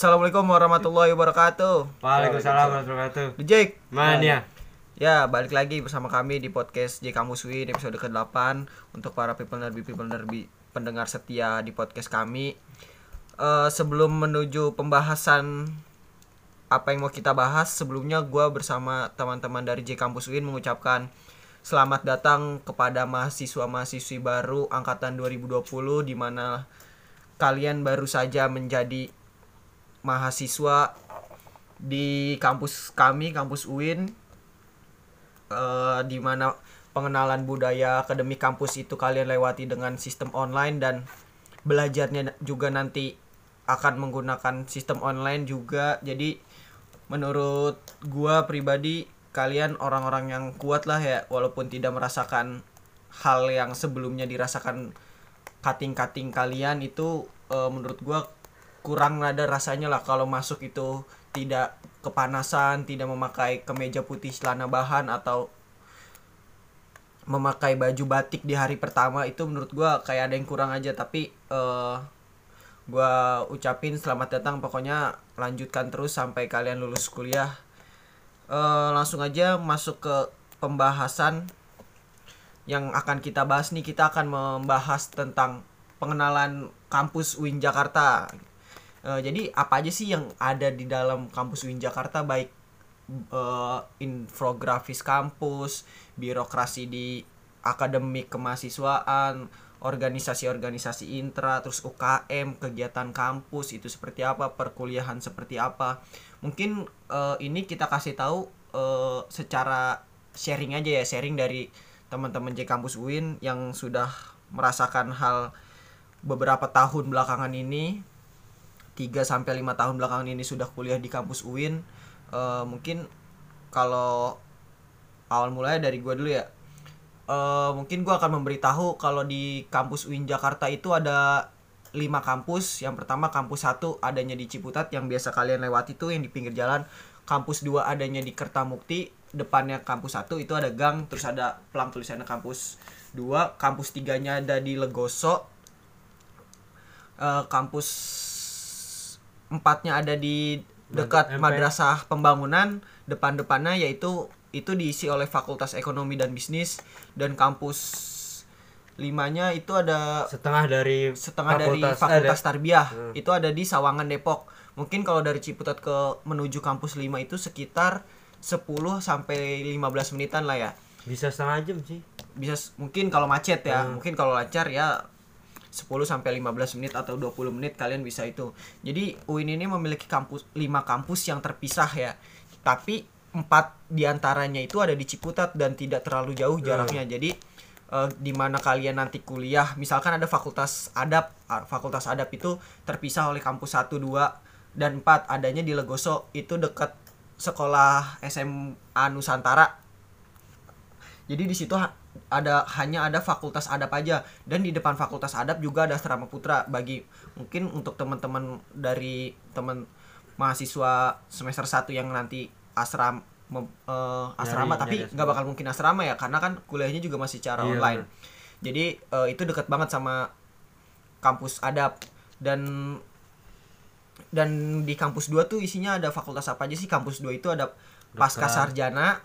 Assalamualaikum warahmatullahi wabarakatuh. Waalaikumsalam warahmatullahi wabarakatuh. Jake. Mania. Ya, balik lagi bersama kami di podcast J Kamus Win episode ke-8 untuk para people nerbi people nerbi pendengar setia di podcast kami. Eh, sebelum menuju pembahasan apa yang mau kita bahas, sebelumnya gua bersama teman-teman dari J Kampus Win mengucapkan selamat datang kepada mahasiswa-mahasiswi baru angkatan 2020 di mana kalian baru saja menjadi mahasiswa di kampus kami kampus UIN eh, di mana pengenalan budaya akademik kampus itu kalian lewati dengan sistem online dan belajarnya juga nanti akan menggunakan sistem online juga. Jadi menurut gua pribadi kalian orang-orang yang kuat lah ya walaupun tidak merasakan hal yang sebelumnya dirasakan kating-kating kalian itu eh, menurut gua kurang ada rasanya lah kalau masuk itu tidak kepanasan, tidak memakai kemeja putih celana bahan atau memakai baju batik di hari pertama itu menurut gua kayak ada yang kurang aja. Tapi eh gua ucapin selamat datang. Pokoknya lanjutkan terus sampai kalian lulus kuliah. Eh langsung aja masuk ke pembahasan yang akan kita bahas nih. Kita akan membahas tentang pengenalan kampus UIN Jakarta Eh, jadi apa aja sih yang ada di dalam kampus UIN Jakarta baik eh, infografis kampus, birokrasi di akademik kemahasiswaan, organisasi-organisasi intra, terus UKM, kegiatan kampus itu seperti apa, perkuliahan seperti apa. Mungkin eh, ini kita kasih tahu eh, secara sharing aja ya, sharing dari teman-teman J Kampus UIN yang sudah merasakan hal beberapa tahun belakangan ini 3 sampai 5 tahun belakangan ini sudah kuliah di kampus UIN Eh, mungkin kalau awal mulanya dari gua dulu ya Eh, mungkin gua akan memberitahu kalau di kampus UIN Jakarta itu ada 5 kampus. Yang pertama kampus 1 adanya di Ciputat yang biasa kalian lewati tuh yang di pinggir jalan. Kampus 2 adanya di Kertamukti depannya kampus 1 itu ada gang terus ada pelang tulisannya kampus 2 kampus 3 nya ada di Legoso Eh, kampus empatnya ada di dekat MP. madrasah pembangunan depan-depannya yaitu itu diisi oleh Fakultas Ekonomi dan Bisnis dan kampus limanya itu ada Setengah dari setengah dari fakultas- Fakultas ada. Tarbiyah Hmm. itu ada di Sawangan Depok mungkin kalau dari Ciputat ke menuju kampus 5 itu sekitar 10 sampai 15 menitan lah ya bisa setengah jam sih. bisa mungkin kalau macet ya Hmm. mungkin kalau lancar ya 10 sampai 15 menit atau 20 menit kalian bisa itu. Jadi UIN ini memiliki kampus 5 kampus yang terpisah ya. Tapi empat di antaranya itu ada di Ciputat dan tidak terlalu jauh jaraknya. Jadi eh, di mana kalian nanti kuliah, misalkan ada fakultas adab, fakultas adab itu terpisah oleh kampus 1, 2 dan 4 adanya di Legoso itu dekat sekolah SMA Nusantara jadi di situ ada hanya ada fakultas adab aja. Dan di depan fakultas adab juga ada asrama putra. Bagi mungkin untuk teman-teman dari teman mahasiswa semester 1 yang nanti asram mem- eh, asrama Nyari- tapi nggak bakal mungkin asrama ya karena kan kuliahnya juga masih cara Iya, online. jadi eh, itu dekat banget sama kampus adab. Dan dan di kampus 2 tuh isinya ada fakultas apa aja sih? Kampus 2 itu ada pasca sarjana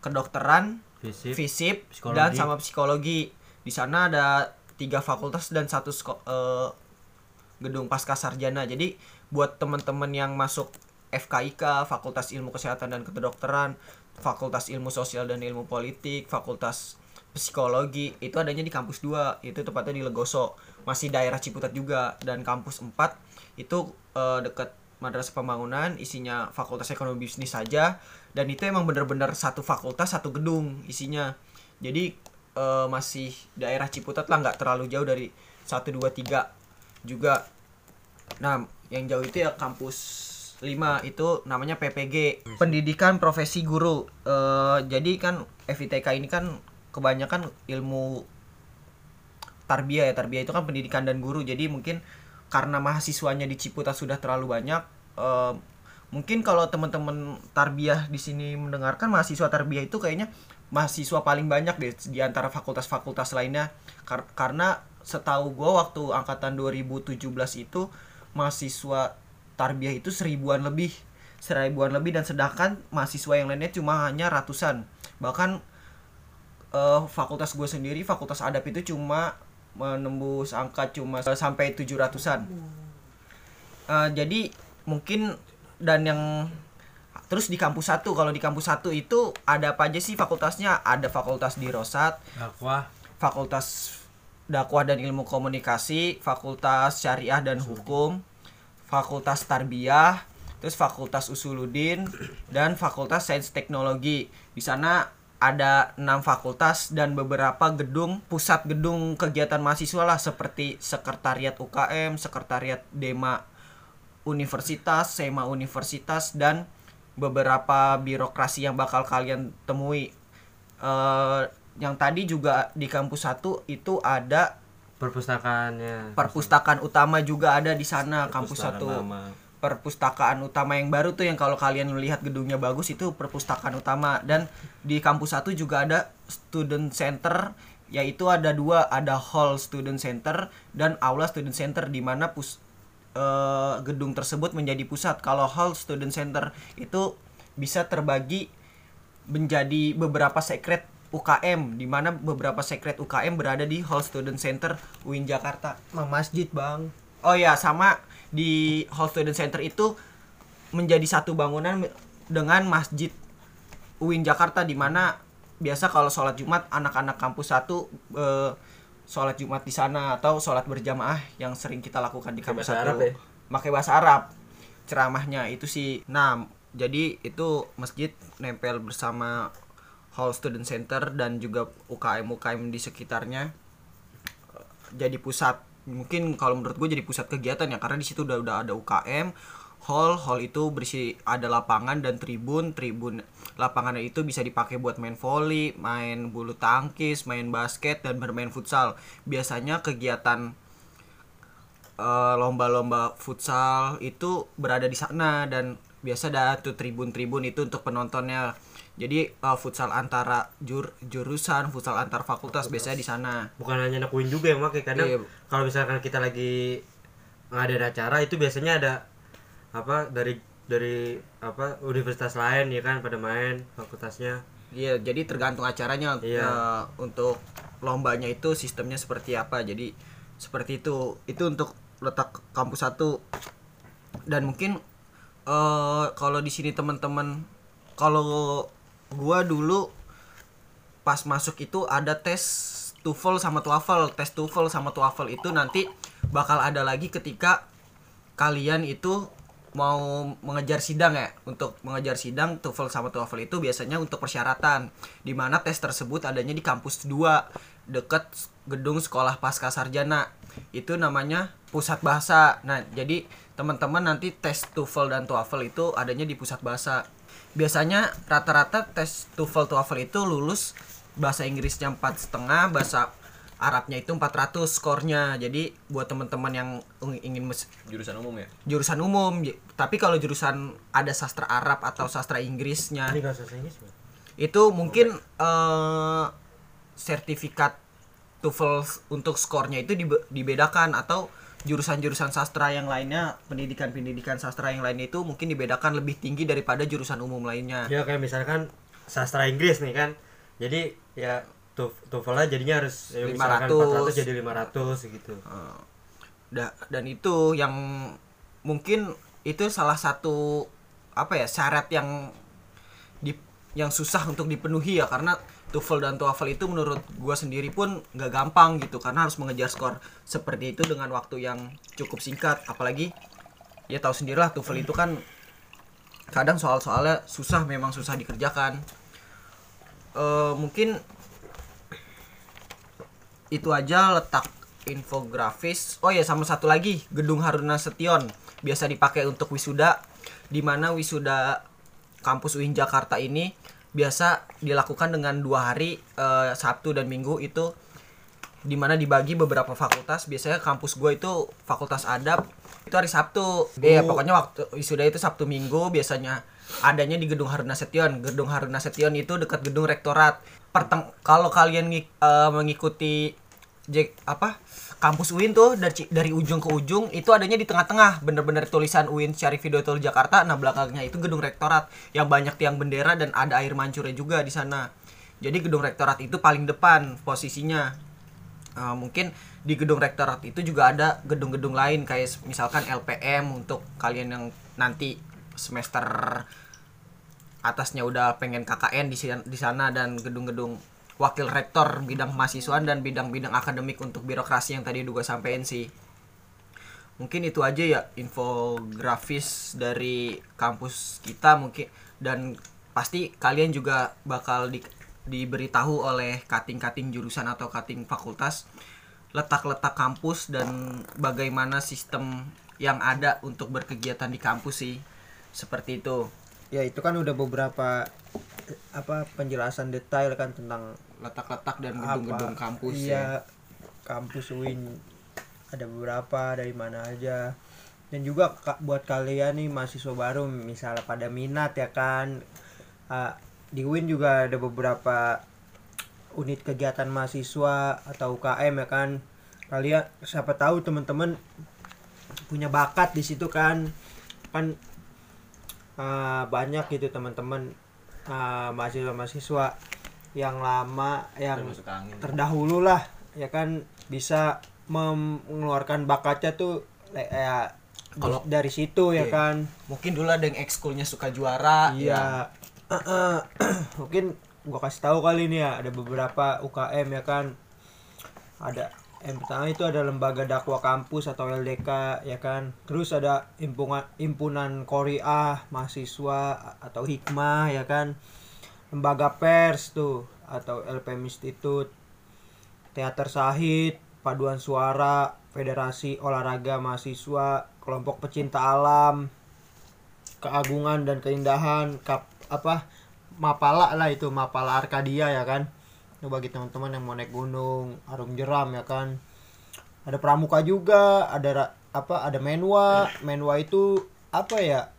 kedokteran Fisip. fisip psikologi. dan sama psikologi di sana ada tiga fakultas dan satu eh, gedung pasca sarjana jadi buat teman-teman yang masuk FKIK Fakultas Ilmu Kesehatan dan Kedokteran Fakultas Ilmu Sosial dan Ilmu Politik Fakultas Psikologi itu adanya di kampus 2 itu tepatnya di Legoso masih daerah Ciputat juga dan kampus 4 itu eh, dekat Madrasah Pembangunan isinya Fakultas Ekonomi Bisnis saja dan itu emang bener-bener satu fakultas satu gedung isinya. Jadi eh, masih daerah Ciputat lah nggak terlalu jauh dari 1 2 3 juga. Nah yang jauh itu ya kampus 5 itu namanya PPG pendidikan profesi guru. Eh, jadi kan FITK ini kan kebanyakan ilmu tarbiyah ya tarbiyah itu kan pendidikan dan guru. Jadi mungkin karena mahasiswanya di Ciputat sudah terlalu banyak eh, mungkin kalau teman-teman tarbiyah di sini mendengarkan mahasiswa tarbiyah itu kayaknya mahasiswa paling banyak deh di antara fakultas-fakultas lainnya. Kar- karena setahu gue waktu angkatan 2017 itu mahasiswa tarbiyah itu seribuan lebih seribuan lebih dan sedangkan mahasiswa yang lainnya cuma hanya ratusan. Bahkan eh, fakultas gue sendiri fakultas adab itu cuma menembus angka cuma sampai tujuh ratusan. Eh, jadi mungkin dan yang terus di kampus satu kalau di kampus satu itu ada apa aja sih fakultasnya? Ada fakultas di Rosat dakwah. fakultas dakwah dan ilmu komunikasi fakultas syariah dan hukum fakultas tarbiyah terus fakultas usuludin dan fakultas sains teknologi. Di sana ada enam fakultas dan beberapa gedung pusat gedung kegiatan mahasiswa lah seperti sekretariat UKM sekretariat Dema universitas SEMA universitas dan beberapa birokrasi yang bakal kalian temui. Eh, yang tadi juga di kampus satu itu ada perpustakaannya perpustakaan utama juga ada di sana kampus satu. Perpustakaan utama yang baru tuh yang kalau kalian melihat gedungnya bagus itu perpustakaan utama. Dan di kampus satu juga ada student center yaitu ada dua ada hall student center dan aula student center di mana pus eh, gedung tersebut menjadi pusat. Kalau hall student center itu bisa terbagi menjadi beberapa sekret UKM di mana beberapa sekret UKM berada di Hall Student Center UIN Jakarta. Mang masjid bang. Oh ya, sama di Hall Student Center itu menjadi satu bangunan dengan masjid UIN Jakarta di mana biasa kalau sholat Jumat anak-anak kampus satu eh, sholat Jumat di sana atau sholat berjamaah yang sering kita lakukan di kampus satu. Arab ya? Pakai bahasa Arab ceramahnya itu sih. Nah, jadi itu masjid nempel bersama Hall Student Center dan juga UKM UKM di sekitarnya jadi pusat mungkin kalau menurut gue jadi pusat kegiatan ya karena di situ udah udah ada UKM hall hall itu berisi ada lapangan dan tribun tribun lapangan itu bisa dipakai buat main volley main bulu tangkis main basket dan bermain futsal. Biasanya kegiatan eh, lomba-lomba futsal itu berada di sana dan biasa ada tuh tribun-tribun itu untuk penontonnya jadi eh, futsal antara jur jurusan futsal antar fakultas biasanya di sana bukan hanya anak UIN juga yang pakai kadang Iya. kalau misalkan kita lagi ngadain acara itu biasanya ada apa dari dari apa universitas lain ya kan pada main fakultasnya Iya, jadi tergantung acaranya Iya. eh, untuk lombanya itu sistemnya seperti apa. Jadi seperti itu. Itu untuk letak kampus satu. Dan mungkin eh kalau di sini teman-teman kalau gua dulu pas masuk itu ada tes TOEFL sama TOEFL. Tes TOEFL sama TOEFL itu nanti bakal ada lagi ketika kalian itu mau mengejar sidang ya. Untuk mengejar sidang TOEFL sama TOEFL itu biasanya untuk persyaratan. Di mana tes tersebut adanya di kampus 2 dekat gedung sekolah pasca sarjana. Itu namanya pusat bahasa. Nah jadi teman-teman nanti tes TOEFL dan TOEFL itu adanya di pusat bahasa biasanya rata-rata tes TOEFL TOEFL itu lulus bahasa Inggrisnya empat setengah bahasa Arabnya itu 400 skornya. Jadi buat teman-teman yang ingin mes- Jurusan umum ya? jurusan umum J- tapi kalau jurusan ada sastra Arab atau sastra Inggrisnya ini bahasa Inggris itu mungkin eh, sertifikat TOEFL untuk skornya itu dibe- dibedakan atau jurusan-jurusan sastra yang lainnya pendidikan-pendidikan sastra yang lainnya itu mungkin dibedakan lebih tinggi daripada jurusan umum lainnya. Ya kayak misalkan sastra Inggris nih kan. Jadi ya tu- TOEFL jadinya harus ya, misalkan 500. 400 jadi 500 gitu. Da- dan itu yang mungkin itu salah satu apa ya syarat yang di yang susah untuk dipenuhi ya karena TOEFL dan TOEFL itu menurut gua sendiri pun nggak gampang gitu karena harus mengejar skor seperti itu dengan waktu yang cukup singkat. Apalagi ya tahu sendirilah TOEFL itu kan kadang soal-soalnya susah memang susah dikerjakan. Eh mungkin itu aja letak infografis. Oh ya sama satu lagi gedung Haruna Setion. Biasa dipakai untuk wisuda di mana wisuda kampus UIN Jakarta ini biasa dilakukan dengan dua hari eh, Sabtu dan Minggu itu di mana dibagi beberapa fakultas. Biasanya kampus gue itu fakultas adab itu hari Sabtu. Iya pokoknya waktu wisuda itu Sabtu Minggu biasanya adanya di gedung Haruna Setion. Gedung Haruna Setion itu dekat gedung rektorat. Perteng kalau kalian eh, mengikuti Jack apa kampus UIN tuh dari dari ujung ke ujung itu adanya di tengah-tengah. Bener-bener tulisan UIN Syarif Hidayatullah Jakarta nah belakangnya itu gedung rektorat. Yang banyak tiang bendera dan ada air mancurnya juga di sana. Jadi gedung rektorat itu paling depan posisinya. Uh, mungkin di gedung rektorat itu juga ada gedung-gedung lain kayak misalkan LPM untuk kalian yang nanti semester atasnya udah pengen KKN di sana dan gedung-gedung wakil rektor bidang mahasiswaan dan bidang-bidang akademik untuk birokrasi yang tadi juga sampein sih. Mungkin itu aja ya infografis dari kampus kita mungkin dan pasti kalian juga bakal di, diberitahu oleh kating-kating jurusan atau kating fakultas letak-letak kampus dan bagaimana sistem yang ada untuk berkegiatan di kampus sih. Seperti itu. Ya itu kan udah beberapa apa penjelasan detail kan tentang letak-letak dan gedung-gedung kampus ya. iya kampus UIN ada beberapa dari mana aja. Dan juga buat kalian nih mahasiswa baru misalnya pada minat ya kan. Ah, di UIN juga ada beberapa unit kegiatan mahasiswa atau UKM ya kan. Kalian siapa tahu teman-teman punya bakat di situ kan. Kan ah, banyak gitu teman-teman ah, mahasiswa-mahasiswa yang lama yang terdahulu lah ya kan bisa mengeluarkan bakatnya tuh ya Kalau- dari situ ya Iya. kan Mungkin dulu ada yang ekskulnya suka juara. ya. iya mungkin gua kasih tahu kali ini ya ada beberapa UKM ya kan ada yang pertama itu ada lembaga dakwah kampus atau LDK ya kan? Terus ada himpunan himpunan Korea mahasiswa atau hikmah ya kan? Lembaga pers tuh atau LPM Institute teater sahid paduan suara federasi olahraga mahasiswa kelompok pecinta alam keagungan dan keindahan kap apa? Mapala lah itu mapala Arkadia ya kan itu bagi teman-teman yang mau naik gunung arung jeram ya kan? Ada pramuka juga ada apa ada menwa. Menwa itu apa ya?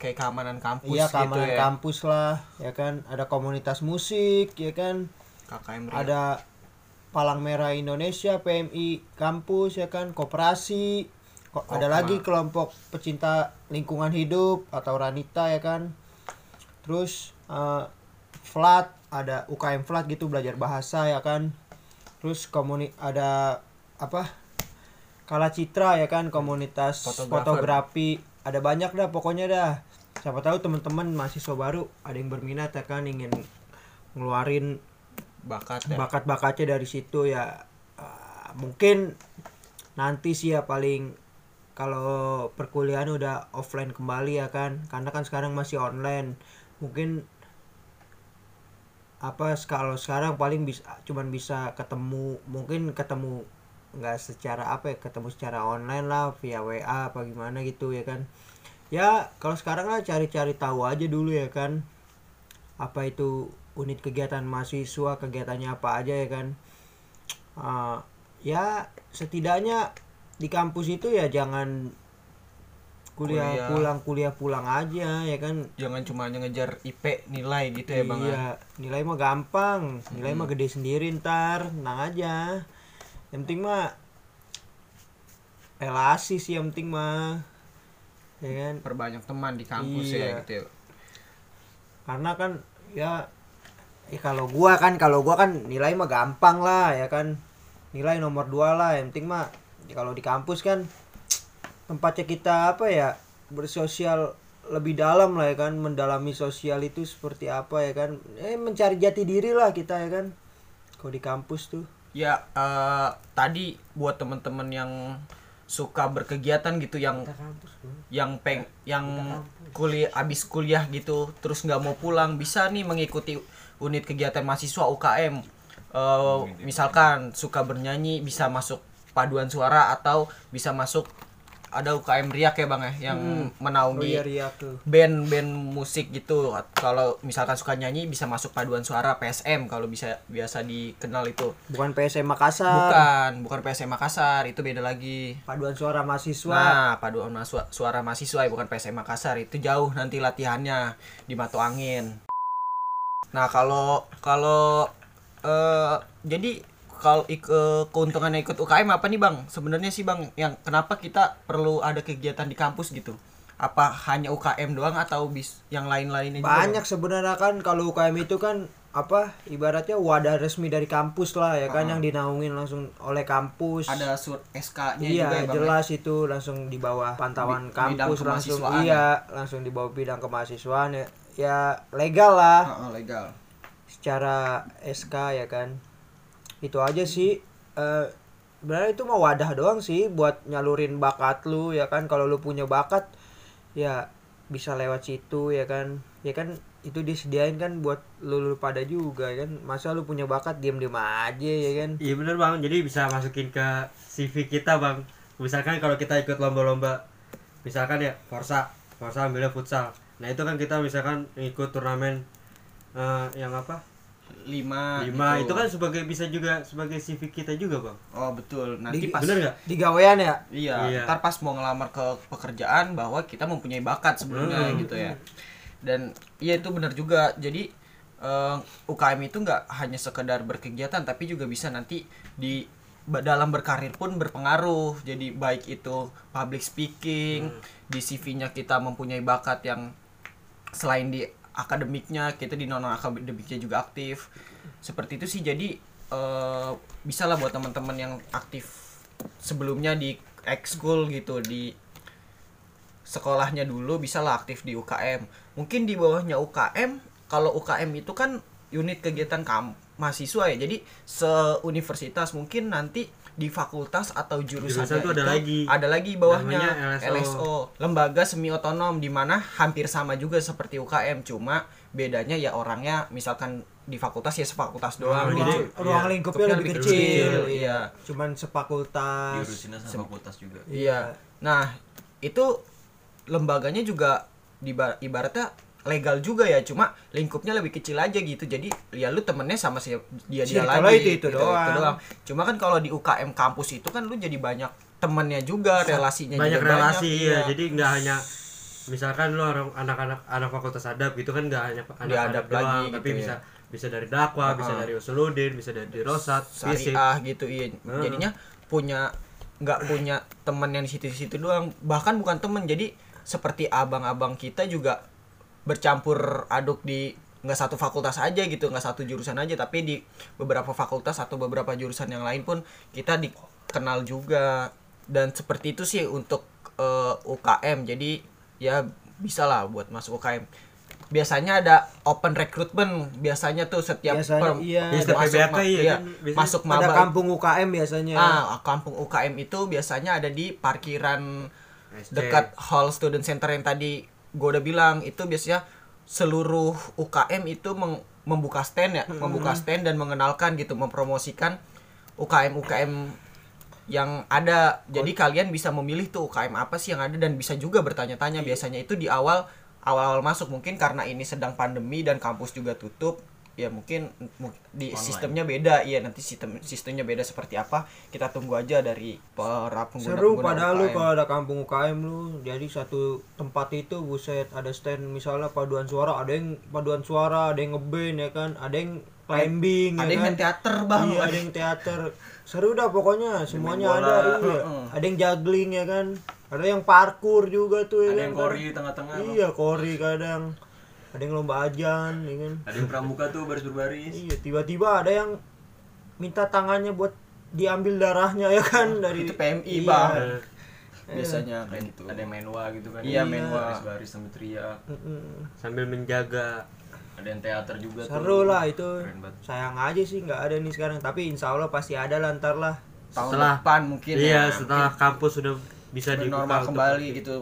Kayak keamanan kampus iya gitu keamanan ya. kampus lah ya kan? Ada komunitas musik ya kan? KKM Ria. ada Palang Merah Indonesia PMI kampus ya kan? Koperasi. Kok ada lagi kelompok pecinta lingkungan hidup atau Ranita ya kan? Terus eh, flat ada UKM flat gitu belajar bahasa ya kan. Terus komuni ada apa Kala Citra ya kan komunitas Fotografer. fotografi. Ada banyak dah pokoknya dah. Siapa tahu teman-teman mahasiswa baru ada yang berminat ya kan ingin ngeluarin bakat ya. bakat-bakatnya dari situ ya. Ah, mungkin nanti sih ya paling kalau perkuliahan udah offline kembali ya kan. Karena kan sekarang masih online. Mungkin apa kalau sekarang paling bisa cuman bisa ketemu mungkin ketemu nggak secara apa ya ketemu secara online lah via WA apa gimana gitu ya kan. Ya kalau sekarang lah cari-cari tahu aja dulu ya kan apa itu unit kegiatan mahasiswa kegiatannya apa aja ya kan. Ah, ya setidaknya di kampus itu ya jangan kuliah, Kuliah. pulang kuliah pulang aja ya kan Jangan cuma ngejar IP nilai gitu ya, Bang. ya. iya nilai mah gampang nilai mah gede sendiri ntar tenang aja yang penting mah relasi sih yang penting mah ya kan Perbanyak teman di kampus Iya. ya gitu. ya. karena kan ya eh, kalau gua kan kalau gua kan nilai mah gampang lah ya kan nilai nomor dua lah yang penting mah ya kalau di kampus kan tempatnya kita apa ya bersosial lebih dalam lah ya kan mendalami sosial itu seperti apa ya kan. Eh mencari jati diri lah kita ya kan kalau di kampus tuh. Ya eh, tadi buat temen-temen yang suka berkegiatan gitu yang yang peng yang kuliah abis kuliah gitu terus nggak mau pulang bisa nih mengikuti unit kegiatan mahasiswa UKM Eh, misalkan suka bernyanyi bisa masuk paduan suara atau bisa masuk ada UKM Riak ya bang ya yang menaungi Ria Ria tuh. band-band musik gitu. Kalau misalkan suka nyanyi bisa masuk paduan suara PSM kalau bisa biasa dikenal itu. Bukan PSM Makassar. Bukan bukan PSM Makassar itu beda lagi. Paduan suara mahasiswa. Nah paduan masua- suara mahasiswa ya, bukan PSM Makassar. Itu jauh nanti latihannya di Matu Angin. Nah kalau kalau eh jadi kalau ik- eh, keuntungannya ikut UKM apa nih bang? Sebenarnya sih bang yang kenapa kita perlu ada kegiatan di kampus gitu? Apa hanya UKM doang atau bis yang lain-lainnya banyak sebenarnya kan kalau UKM itu kan apa ibaratnya wadah resmi dari kampus lah ya kan yang dinaungin langsung oleh kampus. Ada sur SK-nya iya juga ya bang jelas itu langsung di bawah pantauan Bi- kampus langsung. iya langsung di bawah bidang kemahasiswaan ya ya legal lah. Heeh, legal. Secara SK ya kan itu aja sih. Eh sebenarnya itu mau wadah doang sih buat nyalurin bakat lu ya kan? Kalau lu punya bakat ya bisa lewat situ ya kan? Ya kan itu disediain kan buat lu, lu pada juga ya kan? Masa lu punya bakat diem diem aja ya kan? Iya bener bang, jadi bisa masukin ke CV kita bang. Misalkan kalau kita ikut lomba-lomba, misalkan ya Forza, Forza ambilnya futsal. Nah itu kan kita misalkan ikut turnamen eh, yang apa? Lima Lima gitu. itu kan sebagai bisa juga sebagai CV kita juga bang. oh betul nanti Di- pas Bener di gawean ya Iya, Iya. ntar pas mau ngelamar ke pekerjaan bahwa kita mempunyai bakat sebelumnya Hmm. gitu ya. Dan iya itu benar juga. Jadi eh, UKM itu nggak hanya sekedar berkegiatan tapi juga bisa nanti di dalam berkarir pun berpengaruh. Jadi baik itu public speaking, di CV-nya kita mempunyai bakat yang selain di akademiknya kita di non akademiknya juga aktif. Seperti itu sih jadi eh, bisa lah buat teman-teman yang aktif sebelumnya di ekskul gitu di sekolahnya dulu bisa lah aktif di UKM mungkin di bawahnya UKM kalau UKM itu kan unit kegiatan kam mahasiswa ya jadi seuniversitas mungkin nanti di fakultas atau jurusan tuh ada lagi. ada lagi bawahnya LSO. LSO lembaga semi otonom di mana hampir sama juga seperti UKM cuma bedanya ya orangnya misalkan di fakultas ya sefakultas doang ruang, jadi, ruang iya. lingkupnya lebih lebih kecil, kecil, iya iya. cuman sefakultas diurusinnya sama fakultas juga Iya. Nah, itu lembaganya juga diba- ibaratnya legal juga ya, cuma lingkupnya lebih kecil aja gitu. Jadi ya lu temennya sama si dia dia lagi. itu- itu doang. Cuma kan kalau di UKM kampus itu kan lu jadi banyak temennya juga, relasinya banyak juga relasi banyak, ya. Jadi nggak hanya misalkan lu orang anak-anak anak fakultas adab gitu kan nggak hanya anak adab adab doang, lagi tapi gitu bisa ya. bisa dari dakwah, bisa Ah. dari usuludin, bisa dari rosat, syariah gitu iya. Hmm. Jadinya punya nggak punya temen yang di situ-situ doang. Bahkan bukan temen. Jadi seperti abang-abang kita juga bercampur aduk di nggak satu fakultas aja gitu, nggak satu jurusan aja, tapi di beberapa fakultas atau beberapa jurusan yang lain pun kita dikenal juga. Dan seperti itu sih untuk eh, UKM. Jadi ya bisa lah buat masuk UKM. Biasanya ada open recruitment biasanya tuh setiap Biasanya, iya. Ya, setiap masuk, ma- iya iya, kan, biasanya. masuk ada maba kampung UKM biasanya Ah, kampung UKM itu biasanya ada di parkiran SC. dekat hall student center yang tadi gue udah bilang itu biasanya seluruh UKM itu membuka stand ya, membuka stand dan mengenalkan gitu, mempromosikan UKM UKM yang ada. Jadi kalian bisa memilih tuh UKM apa sih yang ada dan bisa juga bertanya-tanya. Biasanya itu di awal awal-awal masuk mungkin karena ini sedang pandemi dan kampus juga tutup. Ya mungkin mu- di Online. sistemnya beda. Iya nanti sistem sistemnya beda seperti apa. Kita tunggu aja dari para pengguna seru padahal lu kalau ada kampung UKM lu jadi satu tempat itu buset ada stand misalnya paduan suara ada yang paduan suara ada yang ngeband ya kan? Ada yang climbing ada ya yang kan? teater bang. Iya ada yang teater. Seru dah pokoknya semuanya ada iya. Heeh. ada yang juggling ya kan? Ada yang parkour juga tuh ya ada kan? yang kori tengah-tengah iya kori kadang ada yang lomba ajan ya kan? Ada yang pramuka tuh baris berbaris. Iya tiba-tiba ada yang minta tangannya buat diambil darahnya ya kan? Dari itu PMI Iya. bang. Eh, biasanya kayak gitu. ada yang menwa gitu kan. Iya, menwa. baris baris sambil teriak. Sambil menjaga. Ada yang teater juga tuh. Seru lah itu. Sayang aja sih nggak ada nih sekarang. Tapi insya Allah pasti ada lah ntar lah. Tahun Setelah- depan mungkin iya ya. setelah kampus sudah bisa Mungkin dibuka kembali gitu.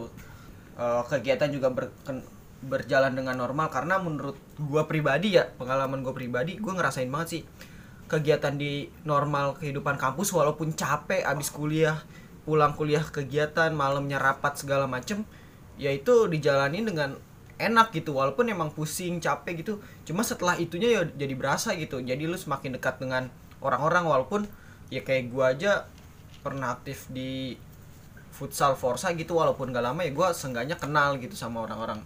Eh, kegiatan juga ber- ken- berjalan dengan normal karena menurut gua pribadi ya pengalaman gua pribadi gua ngerasain banget sih kegiatan di normal kehidupan kampus walaupun capek abis kuliah pulang kuliah kegiatan malamnya rapat segala macem ya itu dijalanin dengan enak gitu walaupun emang pusing capek gitu. Cuma setelah itunya ya jadi berasa gitu jadi lu semakin dekat dengan orang-orang walaupun ya kayak gua aja pernah aktif di futsal Forza gitu walaupun gak lama ya gua seenggaknya kenal gitu sama orang-orang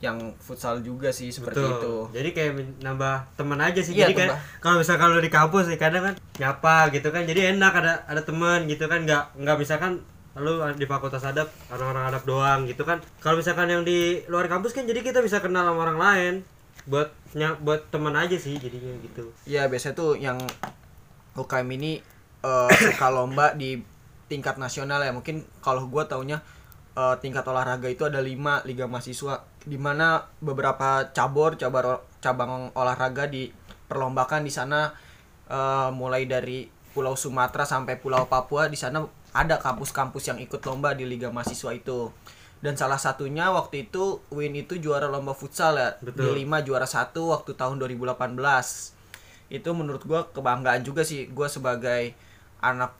yang futsal juga sih seperti Betul. itu Jadi kayak nambah teman aja sih. Iya, jadi kayak tambah. kalau misalkan lu di kampus nih kadang kan nyapa gitu kan. Jadi enak ada ada teman gitu kan nggak nggak misalkan lu di fakultas adab orang-orang adab doang gitu kan. Kalau misalkan yang di luar kampus kan jadi kita bisa kenal sama orang lain buat ny- buat teman aja sih jadinya gitu. Iya biasanya tuh yang UKM ini eh, suka lomba di tingkat nasional ya mungkin kalau gua taunya eh, tingkat olahraga itu ada 5 liga mahasiswa di mana beberapa cabur cabang cabang olahraga diperlombakan di sana eh, mulai dari Pulau Sumatera sampai Pulau Papua di sana ada kampus-kampus yang ikut lomba di liga mahasiswa itu. Dan salah satunya waktu itu Win itu juara lomba futsal ya Betul. di 5 juara satu waktu tahun 2018 itu menurut gua kebanggaan juga sih gua sebagai anak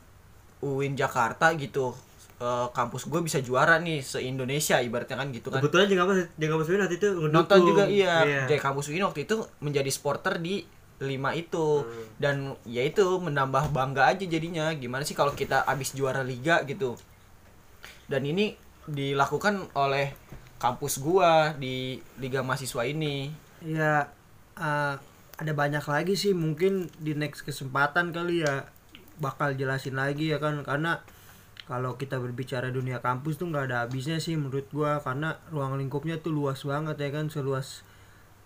UIN Jakarta gitu Eh, kampus gue bisa juara nih se Indonesia ibaratnya kan gitu kan. Kebetulan kampus di kampus waktu itu ngedukung. nonton juga iya. Dari kampus UIN waktu itu menjadi supporter di lima itu. Hmm. dan ya itu menambah bangga aja jadinya. Gimana sih kalau kita abis juara liga gitu? Dan ini dilakukan oleh kampus gua di liga mahasiswa ini. Ya eh, ada banyak lagi sih. Mungkin di next kesempatan kali ya bakal jelasin lagi ya kan. Karena kalau kita berbicara dunia kampus tuh nggak ada habisnya sih menurut gua karena ruang lingkupnya tuh luas banget ya kan seluas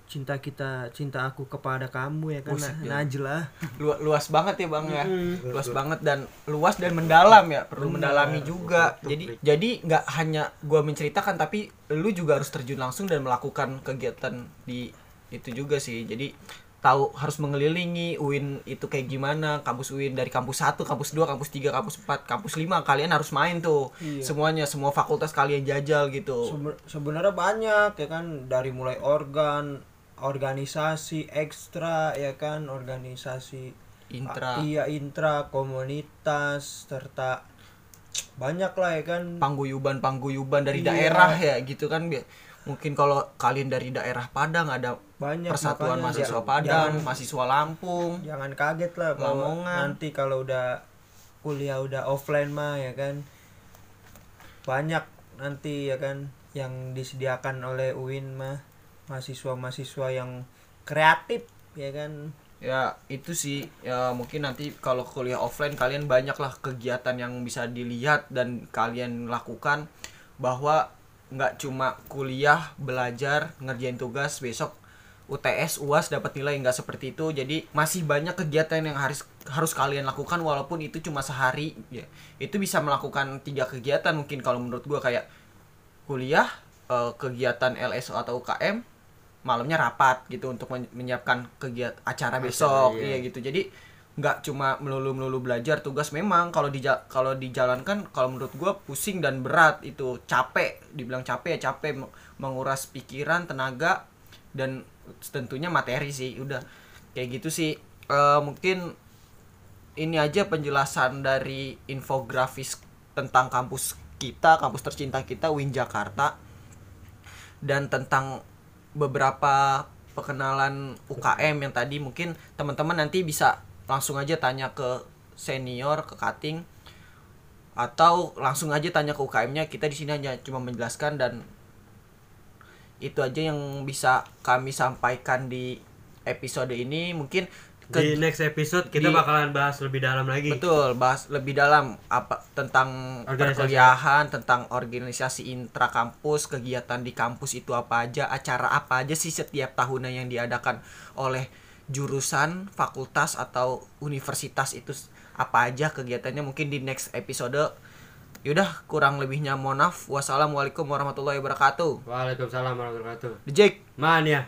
cinta kita cinta aku kepada kamu ya kan. Buset, nah, ya. Najla Lu- luas banget ya bang ya. Mm-mm. luas banget dan luas dan mendalam ya perlu mendalami juga. Jadi jadi nggak hanya gua menceritakan tapi lu juga harus terjun langsung dan melakukan kegiatan di itu juga sih. Jadi tahu harus mengelilingi UIN itu kayak gimana kampus UIN dari kampus 1, kampus 2, kampus 3, kampus 4, kampus 5 kalian harus main tuh. Iya. semuanya semua fakultas kalian jajal gitu. Sebe- sebenarnya banyak ya kan? Dari mulai organ organisasi ekstra ya kan? Organisasi intra. iya intra komunitas serta banyak lah ya kan? Pangguyuban pangguyuban dari Iya. daerah ya gitu kan mungkin kalau kalian dari daerah Padang ada banyak Persatuan makanya Mahasiswa Padang, jangan, mahasiswa Lampung. jangan kaget lah kalau Lamongan. nanti kalau udah kuliah udah offline mah ya kan banyak nanti ya kan yang disediakan oleh UIN mah mahasiswa-mahasiswa yang kreatif ya kan Ya, itu sih ya mungkin nanti kalau kuliah offline kalian banyaklah kegiatan yang bisa dilihat dan kalian lakukan bahwa nggak cuma kuliah, belajar, ngerjain tugas besok UTS, UAS dapat nilai nggak seperti itu. Jadi masih banyak kegiatan yang harus harus kalian lakukan walaupun itu cuma sehari ya. Itu bisa melakukan tiga kegiatan mungkin kalau menurut gua kayak kuliah, eh, kegiatan LSO atau UKM, malamnya rapat gitu untuk men- menyiapkan kegiatan acara besok iya. iya gitu jadi nggak cuma melulu melulu belajar tugas memang. Kalau di kalau dijalankan kalau menurut gua pusing dan berat itu. Capek dibilang capek ya capek meng- menguras pikiran tenaga dan tentunya materi sih. Udah kayak gitu sih. Eh, mungkin ini aja penjelasan dari infografis tentang kampus kita kampus tercinta kita Win Jakarta. Dan tentang beberapa perkenalan UKM yang tadi mungkin teman-teman nanti bisa langsung aja tanya ke senior ke cutting atau langsung aja tanya ke UKM-nya kita di sini hanya cuma menjelaskan dan itu aja yang bisa kami sampaikan di episode ini mungkin ke- Di next episode kita di- bakalan bahas lebih dalam lagi. Betul, bahas lebih dalam apa tentang perkuliahan, tentang organisasi intra kampus, kegiatan di kampus itu apa aja, acara apa aja sih setiap tahunnya yang diadakan oleh jurusan, fakultas atau universitas itu apa aja kegiatannya mungkin di next episode. Yaudah, kurang lebihnya mohon maaf. Wassalamualaikum warahmatullahi wabarakatuh. Waalaikumsalam warahmatullahi wabarakatuh. The Jake. Man ya.